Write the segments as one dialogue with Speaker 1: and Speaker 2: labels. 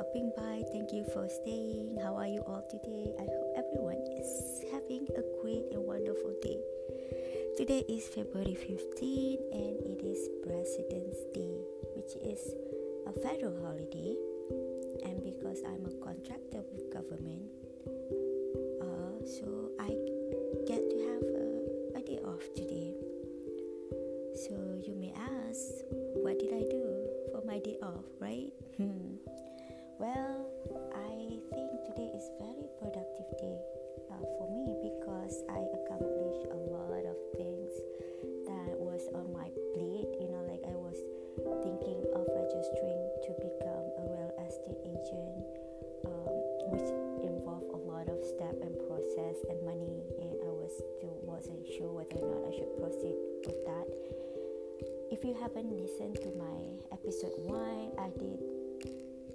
Speaker 1: stopping by. Thank you for staying. How are you all today? I hope everyone is having a great and wonderful day. Today is February 15 and it is President's Day, which is a federal holiday. And because I'm a contractor with government, If you haven't listened to my episode one, I did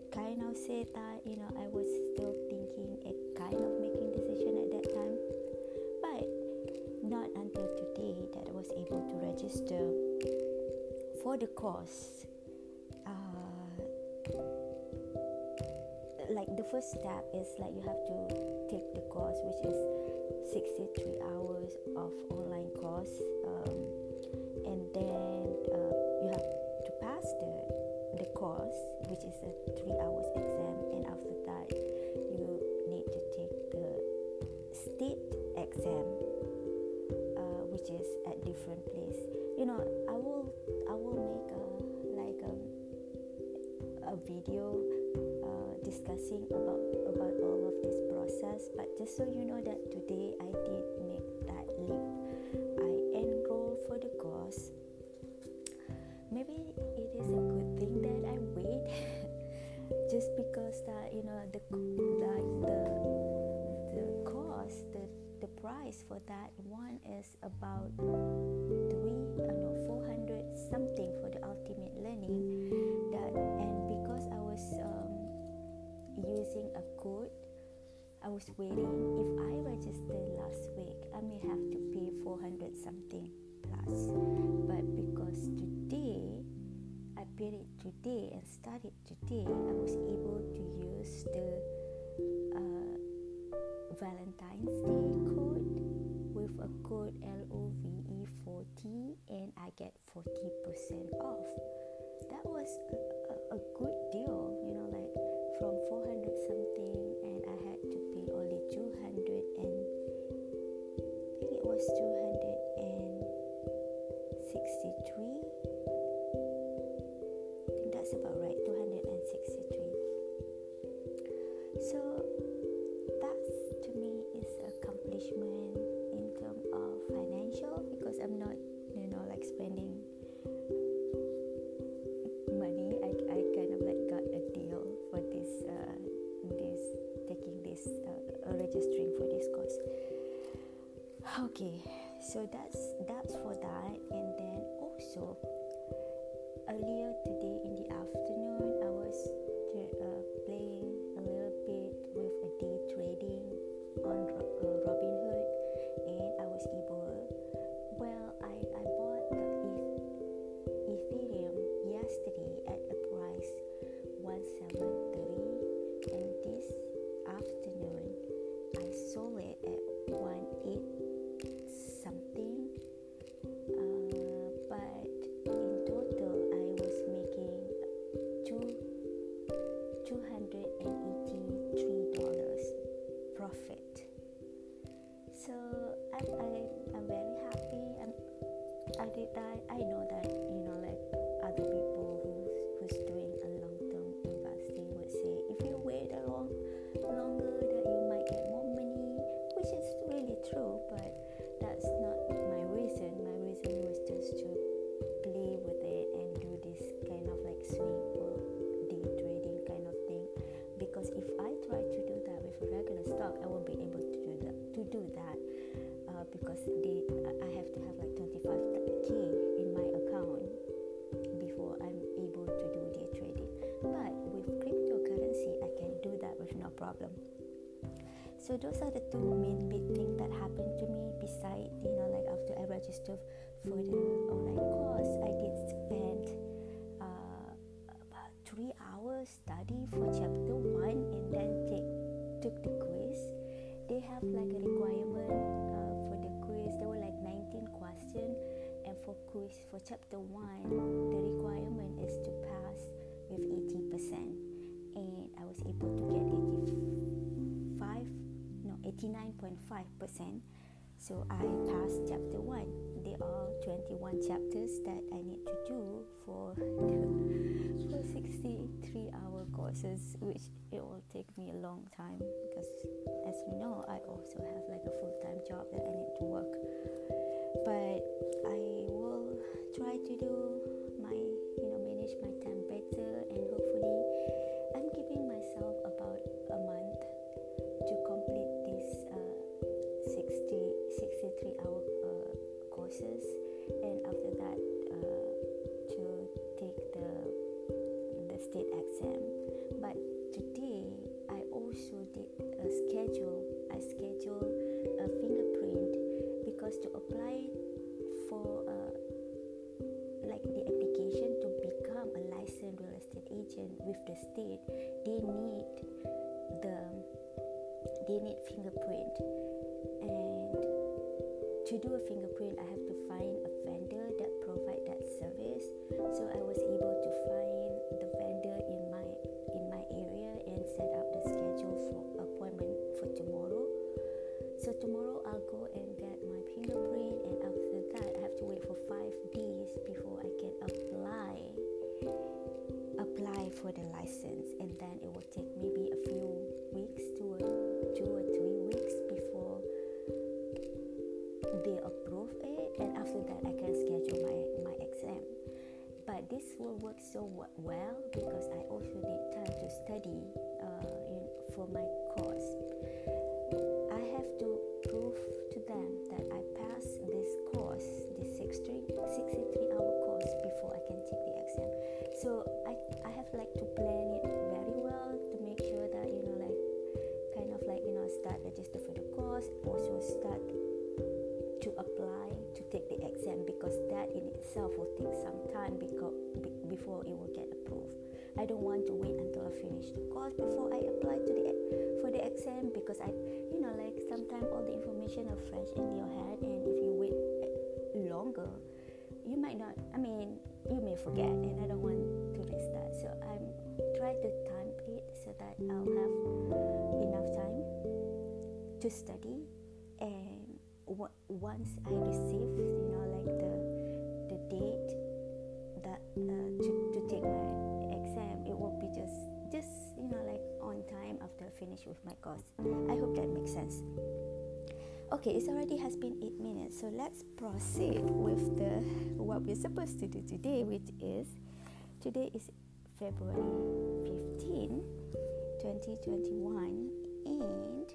Speaker 1: kind of said that you know I was still thinking and kind of making decision at that time. But not until today that I was able to register for the course uh, like the first step is like you have to take the course which is 63 hours of online course um, and then which is a three hours exam and after that you need to take the state exam uh, which is at different place. You know i will i will make a like a, a video uh, discussing about about all of this process but just so you know that today i did price for that one is about three uh, no four hundred something for the ultimate learning. That and because I was um, using a code I was waiting. If I register last week I may have to pay 400 something plus. But because today I paid it today and started today I was able to use the uh, Valentine's Day code with a code LOVE40 and I get 40% off. That was a, a, a good deal you know like from 400 something and I had to pay only 200 and I think it was 263 so that's so those are the two main big things that happened to me beside you know like after I registered for the online course. I did spend uh, about three hours study for chapter one and then take took the quiz, they have like a requirement uh, for the quiz. There were like 19 questions, and for quiz for chapter one, the requirement is to pass with 80 percent, and I was able to get 85, no 89.5 percent. So I passed chapter one. There are 21 chapters that I need to do for the for 63 hour courses, which it will take me a long time because, as you know, I also have like a full time job that I need to work. But I will try to do work so well because I also need time to study uh, in, for my course. I have to prove to them that I pass this course, this 63, 63 hour course before I can take the exam. So I, I have like to plan it very well to make sure that you know like kind of like you know start register for the course also start to apply to take the exam because itself will take some time because, before it will get approved. I don't want to wait until I finish the course before I apply to the for the exam because I you know like sometimes all the information are fresh in your head and if you wait eh, longer you might not I mean you may forget and I don't want to risk that so I'm trying to time it so that I'll have enough time to study and w- once I receive, you know, date that uh, to to take my exam, it will be just just you know like on time after I finish with my course. I hope that makes sense. Okay, it's already has been eight minutes, so let's proceed with the what we're supposed to do today, which is today is February 15, 2021, and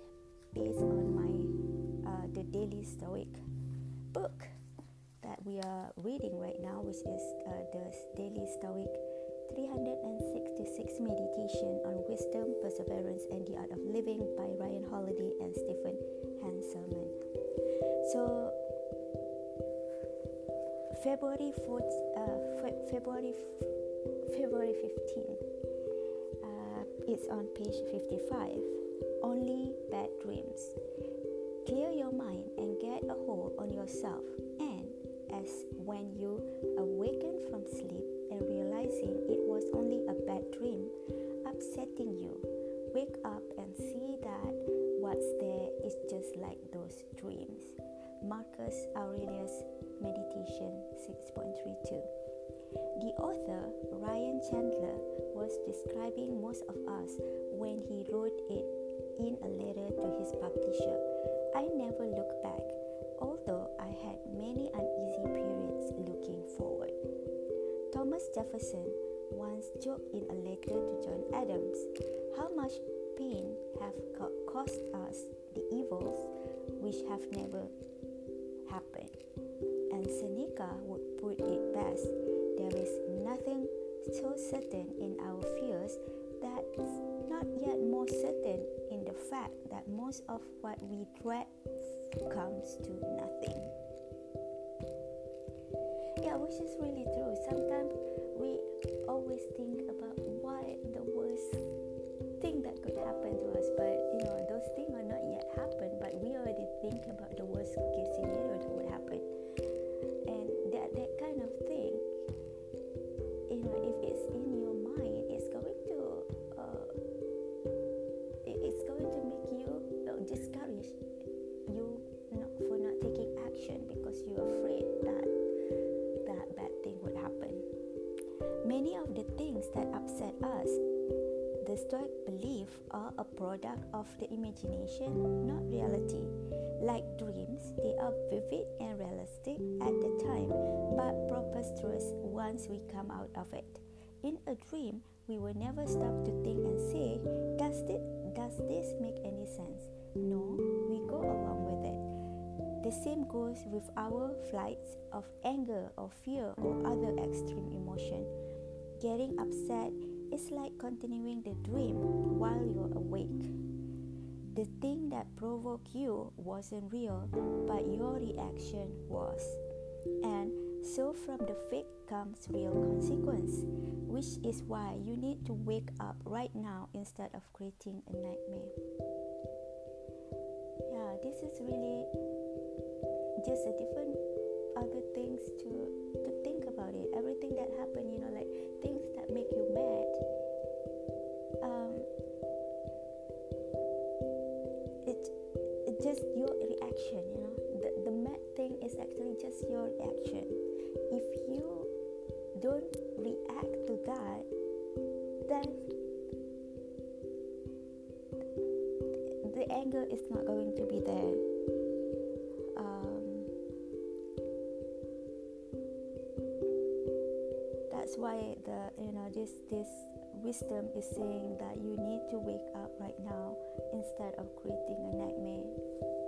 Speaker 1: based on my uh, the Daily Stoic book we are reading right now, which is uh, the Daily Stoic 366 Meditation on Wisdom, Perseverance, and the Art of Living by Ryan Holiday and Stephen Hanselman. So, February 4th, uh, Fe- February f- February 15. Uh, it's on page 55. Only bad dreams. Publisher. I never look back, although I had many uneasy periods looking forward. Thomas Jefferson once joked in a letter to John Adams how much pain have co- caused us the evils which have never happened. And Seneca would put it best there is nothing so certain in our fears that's not yet more certain in the fact that most of what we dread comes to nothing. Yeah, which is really true. Sometimes we always think about why the world things that upset us the Stoic belief are a product of the imagination, not reality. Like dreams, they are vivid and realistic at the time, but preposterous once we come out of it. In a dream, we will never stop to think and say, does this, does this make any sense? No, we go along with it. The same goes with our flights of anger or fear or other extreme emotion. Getting upset is like continuing the dream while you're awake. The thing that provoked you wasn't real, but your reaction was. And so from the fake comes real consequence, which is why you need to wake up right now instead of creating a nightmare. Yeah, this is really just a different other things to to think about it. Everything that happened, you know, just your reaction you know? The, the mad thing is actually just your reaction. If you don't react to that then the anger is not going to be there. Um, that's why the you know this this wisdom is saying that you need to wake up right now instead of creating a nightmare.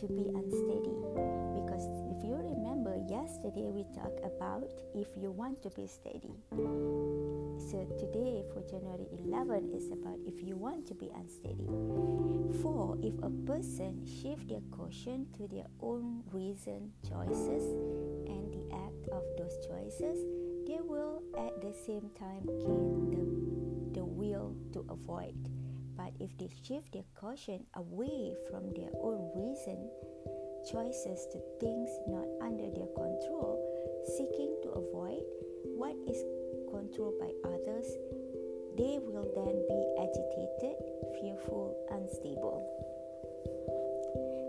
Speaker 1: To be unsteady because if you remember yesterday we talked about if you want to be steady so today for January 11 is about if you want to be unsteady. For if a person shift their caution to their own reason choices and the act of those choices, they will at the same time gain the, the will to avoid. But if they shift their caution away from their own reason choices to things not under their control, seeking to avoid what is controlled by others, they will then be agitated, fearful, unstable.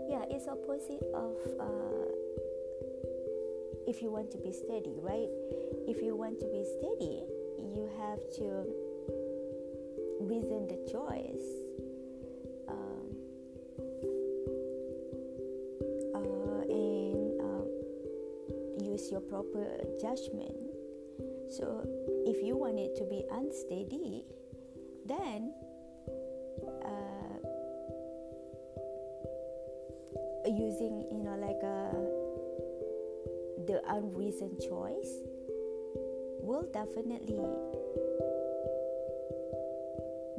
Speaker 1: Yeah, it's opposite of uh, if you want to be steady, right? If you want to be steady, you have to reason the choice. Um, uh, and uh, use your proper judgment. So if you want it to be unsteady, then uh, using you know like a the unreasoned choice will definitely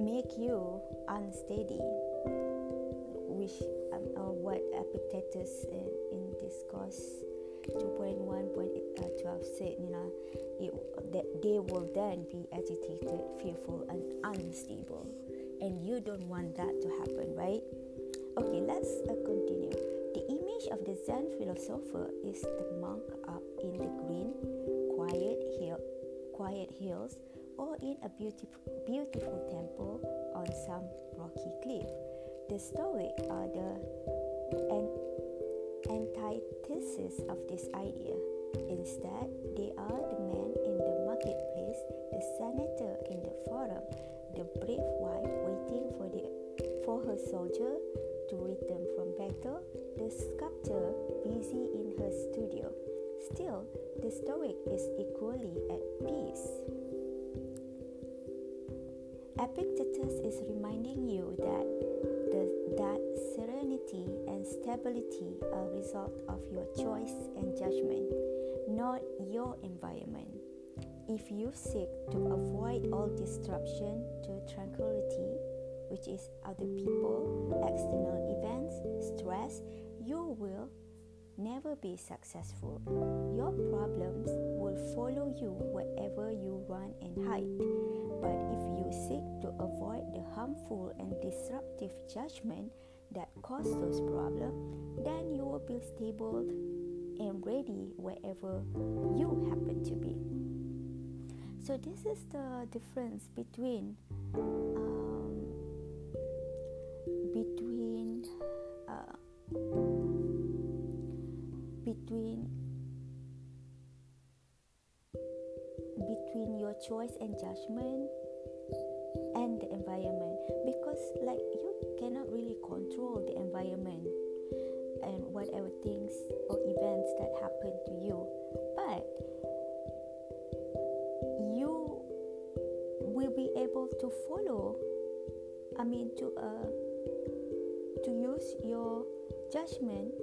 Speaker 1: make you unsteady which um, uh, what epictetus in, in discourse 2.1.12 uh, said you know it, that they will then be agitated fearful and unstable. And you don't want that to happen right? Okay let's uh, continue. The image of the zen philosopher is the monk up in the green quiet hill quiet hills or in a beautiful, beautiful temple on some rocky cliff. The Stoic are the an- antithesis of this idea. Instead, they are the man in the marketplace, the senator in the forum, the brave wife waiting for the for her soldier to return from battle, the sculptor busy in her studio. Still, the Stoic is equally at peace. Epictetus is reminding you that the, that serenity and stability are a result of your choice and judgment, not your environment. If you seek to avoid all disruption to tranquility, which is other people, external events, stress, you will never be successful. Your problems will follow you wherever you run and hide. But if seek to avoid the harmful and disruptive judgment that cause those problems, then you will be stable and ready wherever you happen to be. So this is the difference between um, between uh, between between your choice and judgment whatever things or events that happen to you. But you will be able to follow i mean to uh to use your judgment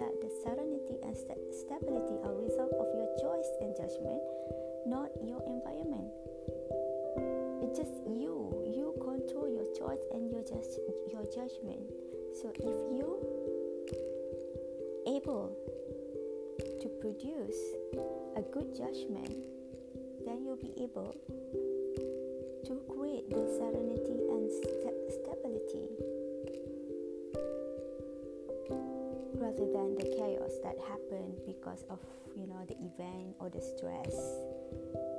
Speaker 1: that the serenity and st- stability are result of your choice and judgment not your environment. It's just you. You control your choice and your just your judgment. So if you able to produce a good judgment then you'll be able to create the serenity and st- stability rather than the chaos that happened because of you know the event or the stress.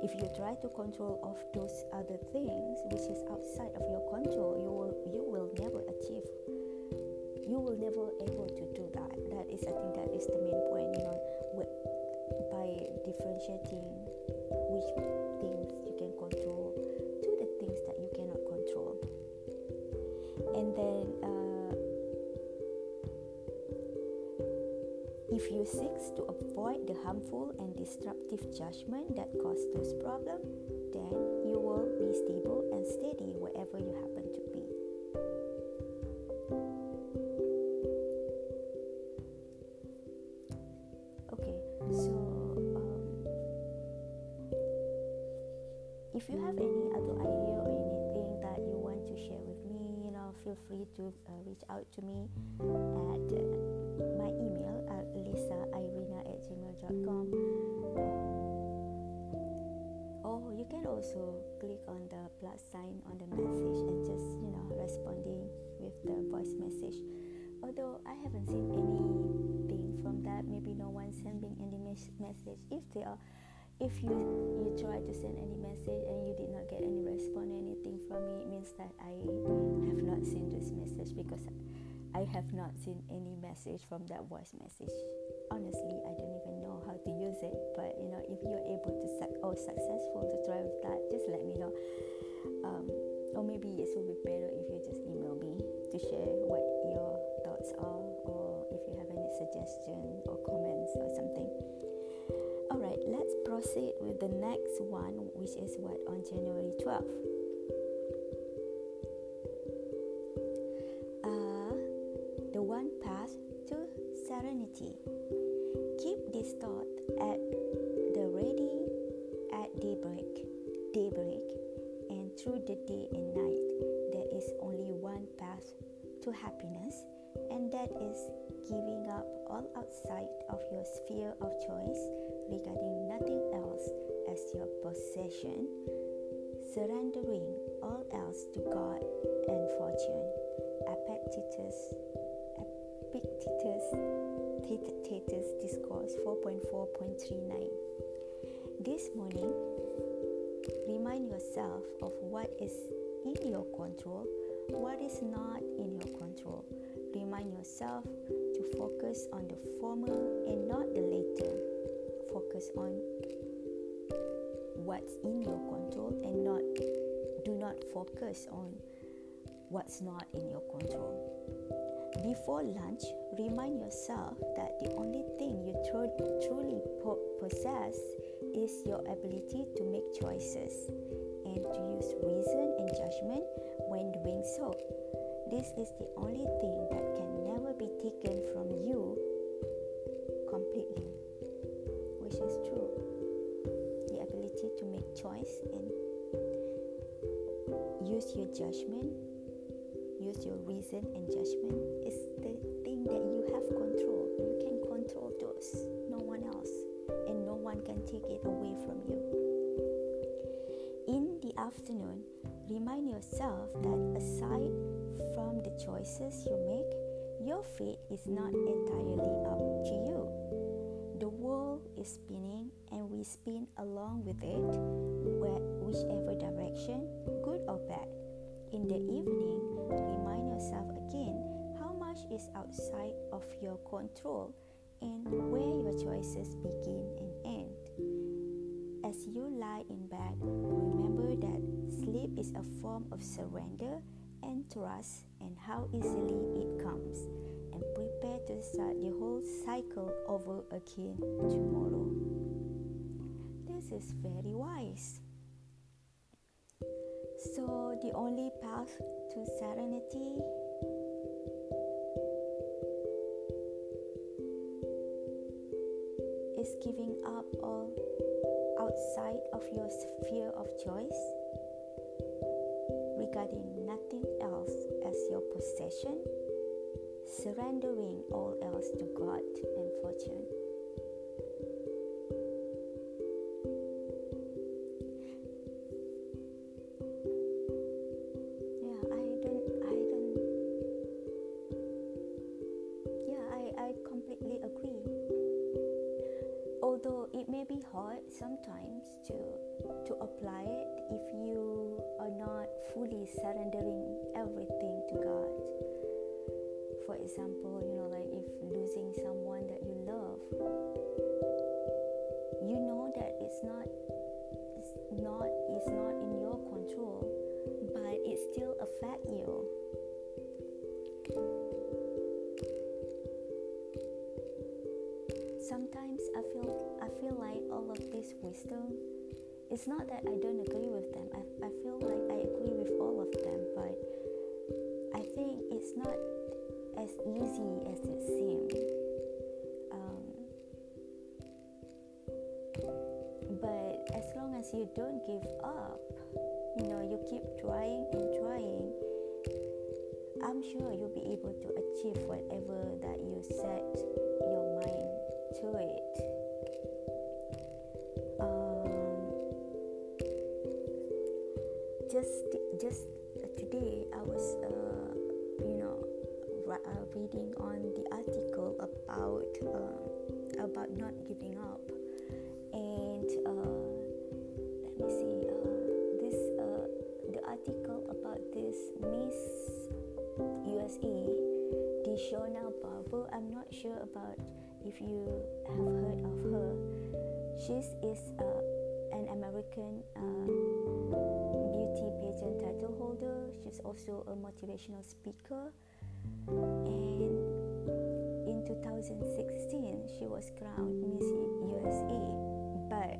Speaker 1: If you try to control of those other things which is outside of your control you will you will never achieve. You will never able to do that. That is i think that is the main point you know by differentiating which things if you seek to avoid the harmful and disruptive judgment that cause those problems then you will be stable and steady wherever you happen to be. Okay so um, if you have any other idea or anything that you want to share with me you know feel free to uh, reach out to me plus sign on the message and just you know responding with the voice message. Although i haven't seen anything from that maybe no one sending any mes- message. If they are if you you try to send any message and you did not get any response or anything from me it means that i have not seen this message because i have not seen any message from that voice message. Honestly i use it. But you know, if you're able to suc- or successful to try with that, just let me know. Um, or maybe it will be better if you just email me to share what your thoughts are, or if you have any suggestion or comments or something. Alright, let's proceed with the next one, which is what on January 12th. the one path to serenity. This at the ready at daybreak, daybreak, and through the day and night. There is only one path to happiness, and that is giving up all outside of your sphere of choice regarding nothing else as your possession, surrendering all else to God and fortune. Epictetus Epictetus Thetis Discourse 4.4.39. This morning, remind yourself of what is in your control, what is not in your control. Remind yourself to focus on the former and not the later. Focus on what's in your control and not do not focus on what's not in your control. Before lunch, remind yourself that the only thing you tr- truly po- possess is your ability to make choices and to use reason and judgment when doing so. This is the only thing that can never be taken from you completely, which is true. The ability to make choice and use your judgment use your reason and judgment choices you make, your fate is not entirely up to you. The world is spinning and we spin along with it, whichever direction, good or bad. In the evening, remind yourself again how much is outside of your control and where your choices begin and end. As you lie in bed, remember that sleep is a form of surrender and trust how easily it comes and prepare to start the whole cycle over again tomorrow. This is very wise. So, the only path to serenity is giving up all outside of your sphere of choice regarding nothing else your possession, surrendering all else to God and fortune. Sometimes I feel I feel like all of this wisdom, it's not that I don't agree with them. I, I feel like I agree with all of them, but I think it's not as easy as it seems. Um, but as long as you don't give up, you know, you keep trying and trying, I'm sure you'll be able to achieve whatever that you set your mind to it. just just today I was uh, you know uh, reading on the article about uh, about not giving up and uh, let me see uh, this uh, the article about this Miss USA Deshauna Barber I'm not sure about if you have heard of her, she is uh, an American uh, beauty pageant title holder. She's also a motivational speaker. And in 2016, she was crowned Miss USA. But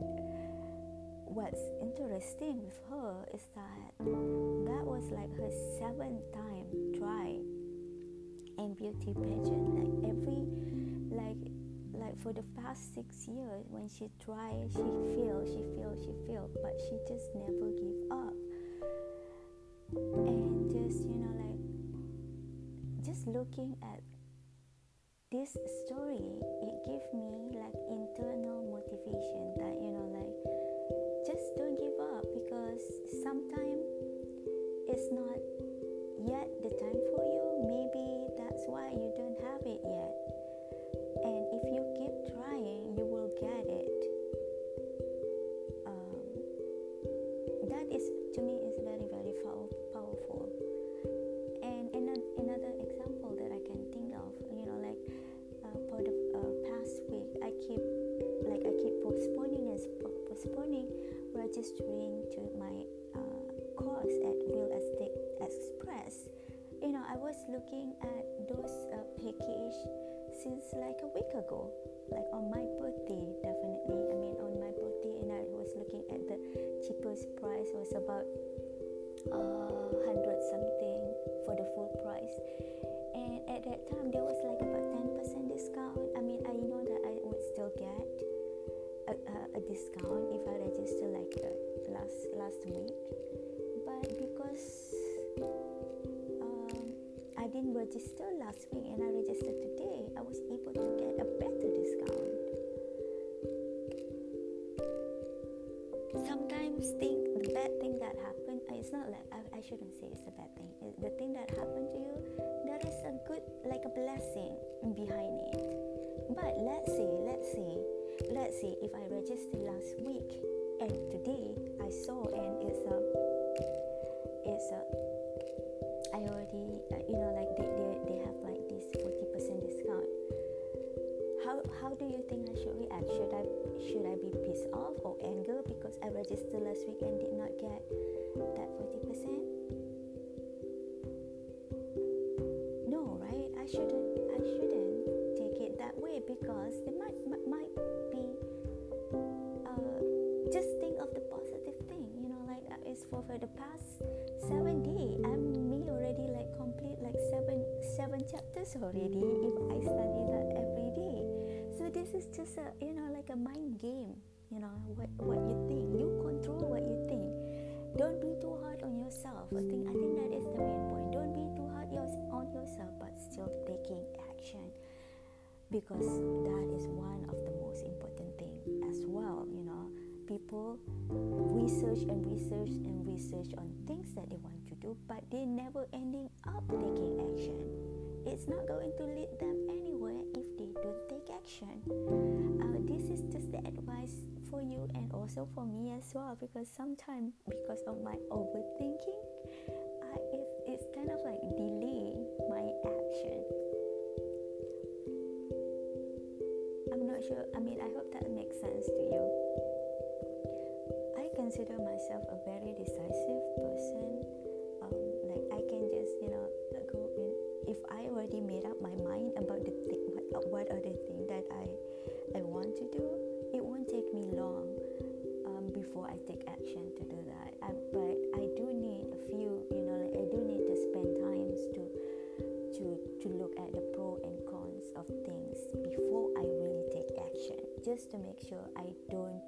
Speaker 1: what's interesting with her is that that was like her seventh time try in beauty pageant. Like every like like for the past six years when she tried she failed she failed she failed but she just never give up and just you know like just looking at this story it gave me like internal motivation that you know like just don't give up because sometimes it's not yet the time shouldn't say it's a bad thing. The thing that happened to you, there is a good, like a blessing behind it. But let's say, let's say, let's say if I registered last week and today I saw and it's a, it's a I already, you know, like they, they, they have like this 40% discount. How, how do you think I should react? Should I should I be pissed off or anger because I registered last week and did not get that 40%? No, right? I shouldn't I shouldn't take it that way because it might might, might be uh, just think of the positive thing, you know, like uh, it's for, for the past seven days. I'm me already like complete like seven seven chapters already if I study that every day. So this is just a you know like a mind game. You know what what you think. You control what you think. Don't be too hard on yourself. I think I think that is the main point. Don't be too hard on yourself, but still taking action because that is one of the most important thing as well. You know people research and research and research on things that they want to do, but they never ending up taking action. It's not going to lead them don't take action. Uh, this is just the advice for you and also for me as well because sometimes because of my overthinking, I, it, it's kind of like delay my action. I'm not sure. I mean, I hope that makes sense to you I consider myself a very decisive person. Um, like I can just, you know, go in. If I already made up my mind the things that I, I want to do, it won't take me long um, before I take action to do that. I, but I do need a few, you know, like I do need to spend times to, to, to look at the pro and cons of things before I really take action, just to make sure I don't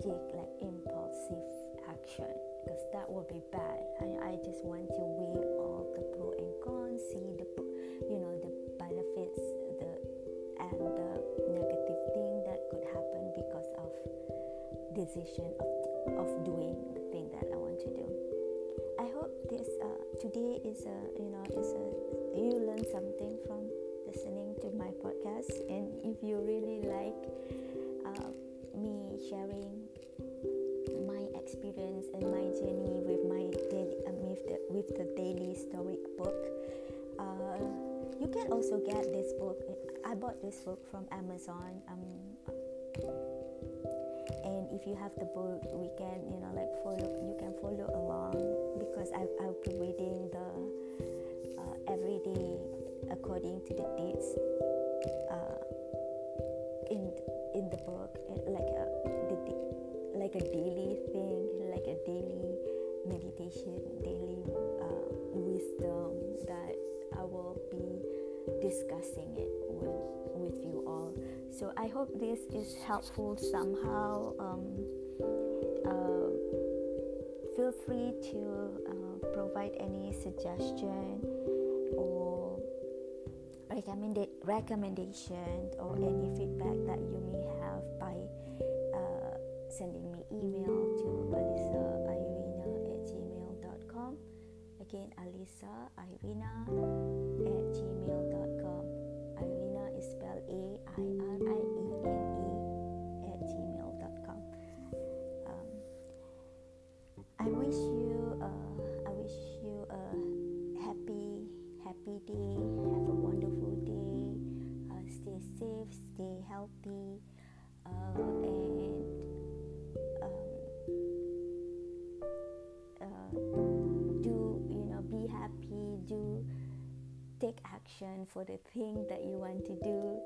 Speaker 1: take like impulsive action because that would be bad. I, I just want to weigh decision of of doing the thing that I want to do. I hope this uh, today is a you know is a you learn something from listening to my podcast, and if you really like uh, me sharing my experience and my journey with my daily, uh, with, the, with the daily stoic book. Uh, you can also get this book. I bought this book from Amazon. Um, and if you have the book, we can you know like follow. You can follow along because I I'll be reading the uh, every day according to the dates uh, in in the book, like a the, like a daily thing, like a daily meditation, daily uh, wisdom that I will be discussing it So I hope this is helpful somehow. Um, uh, feel free to uh, provide any suggestion or recommended recommendation or any feedback that you may have by uh, sending me email to alisairina at gmail.com again alisa irina for the thing that you want to do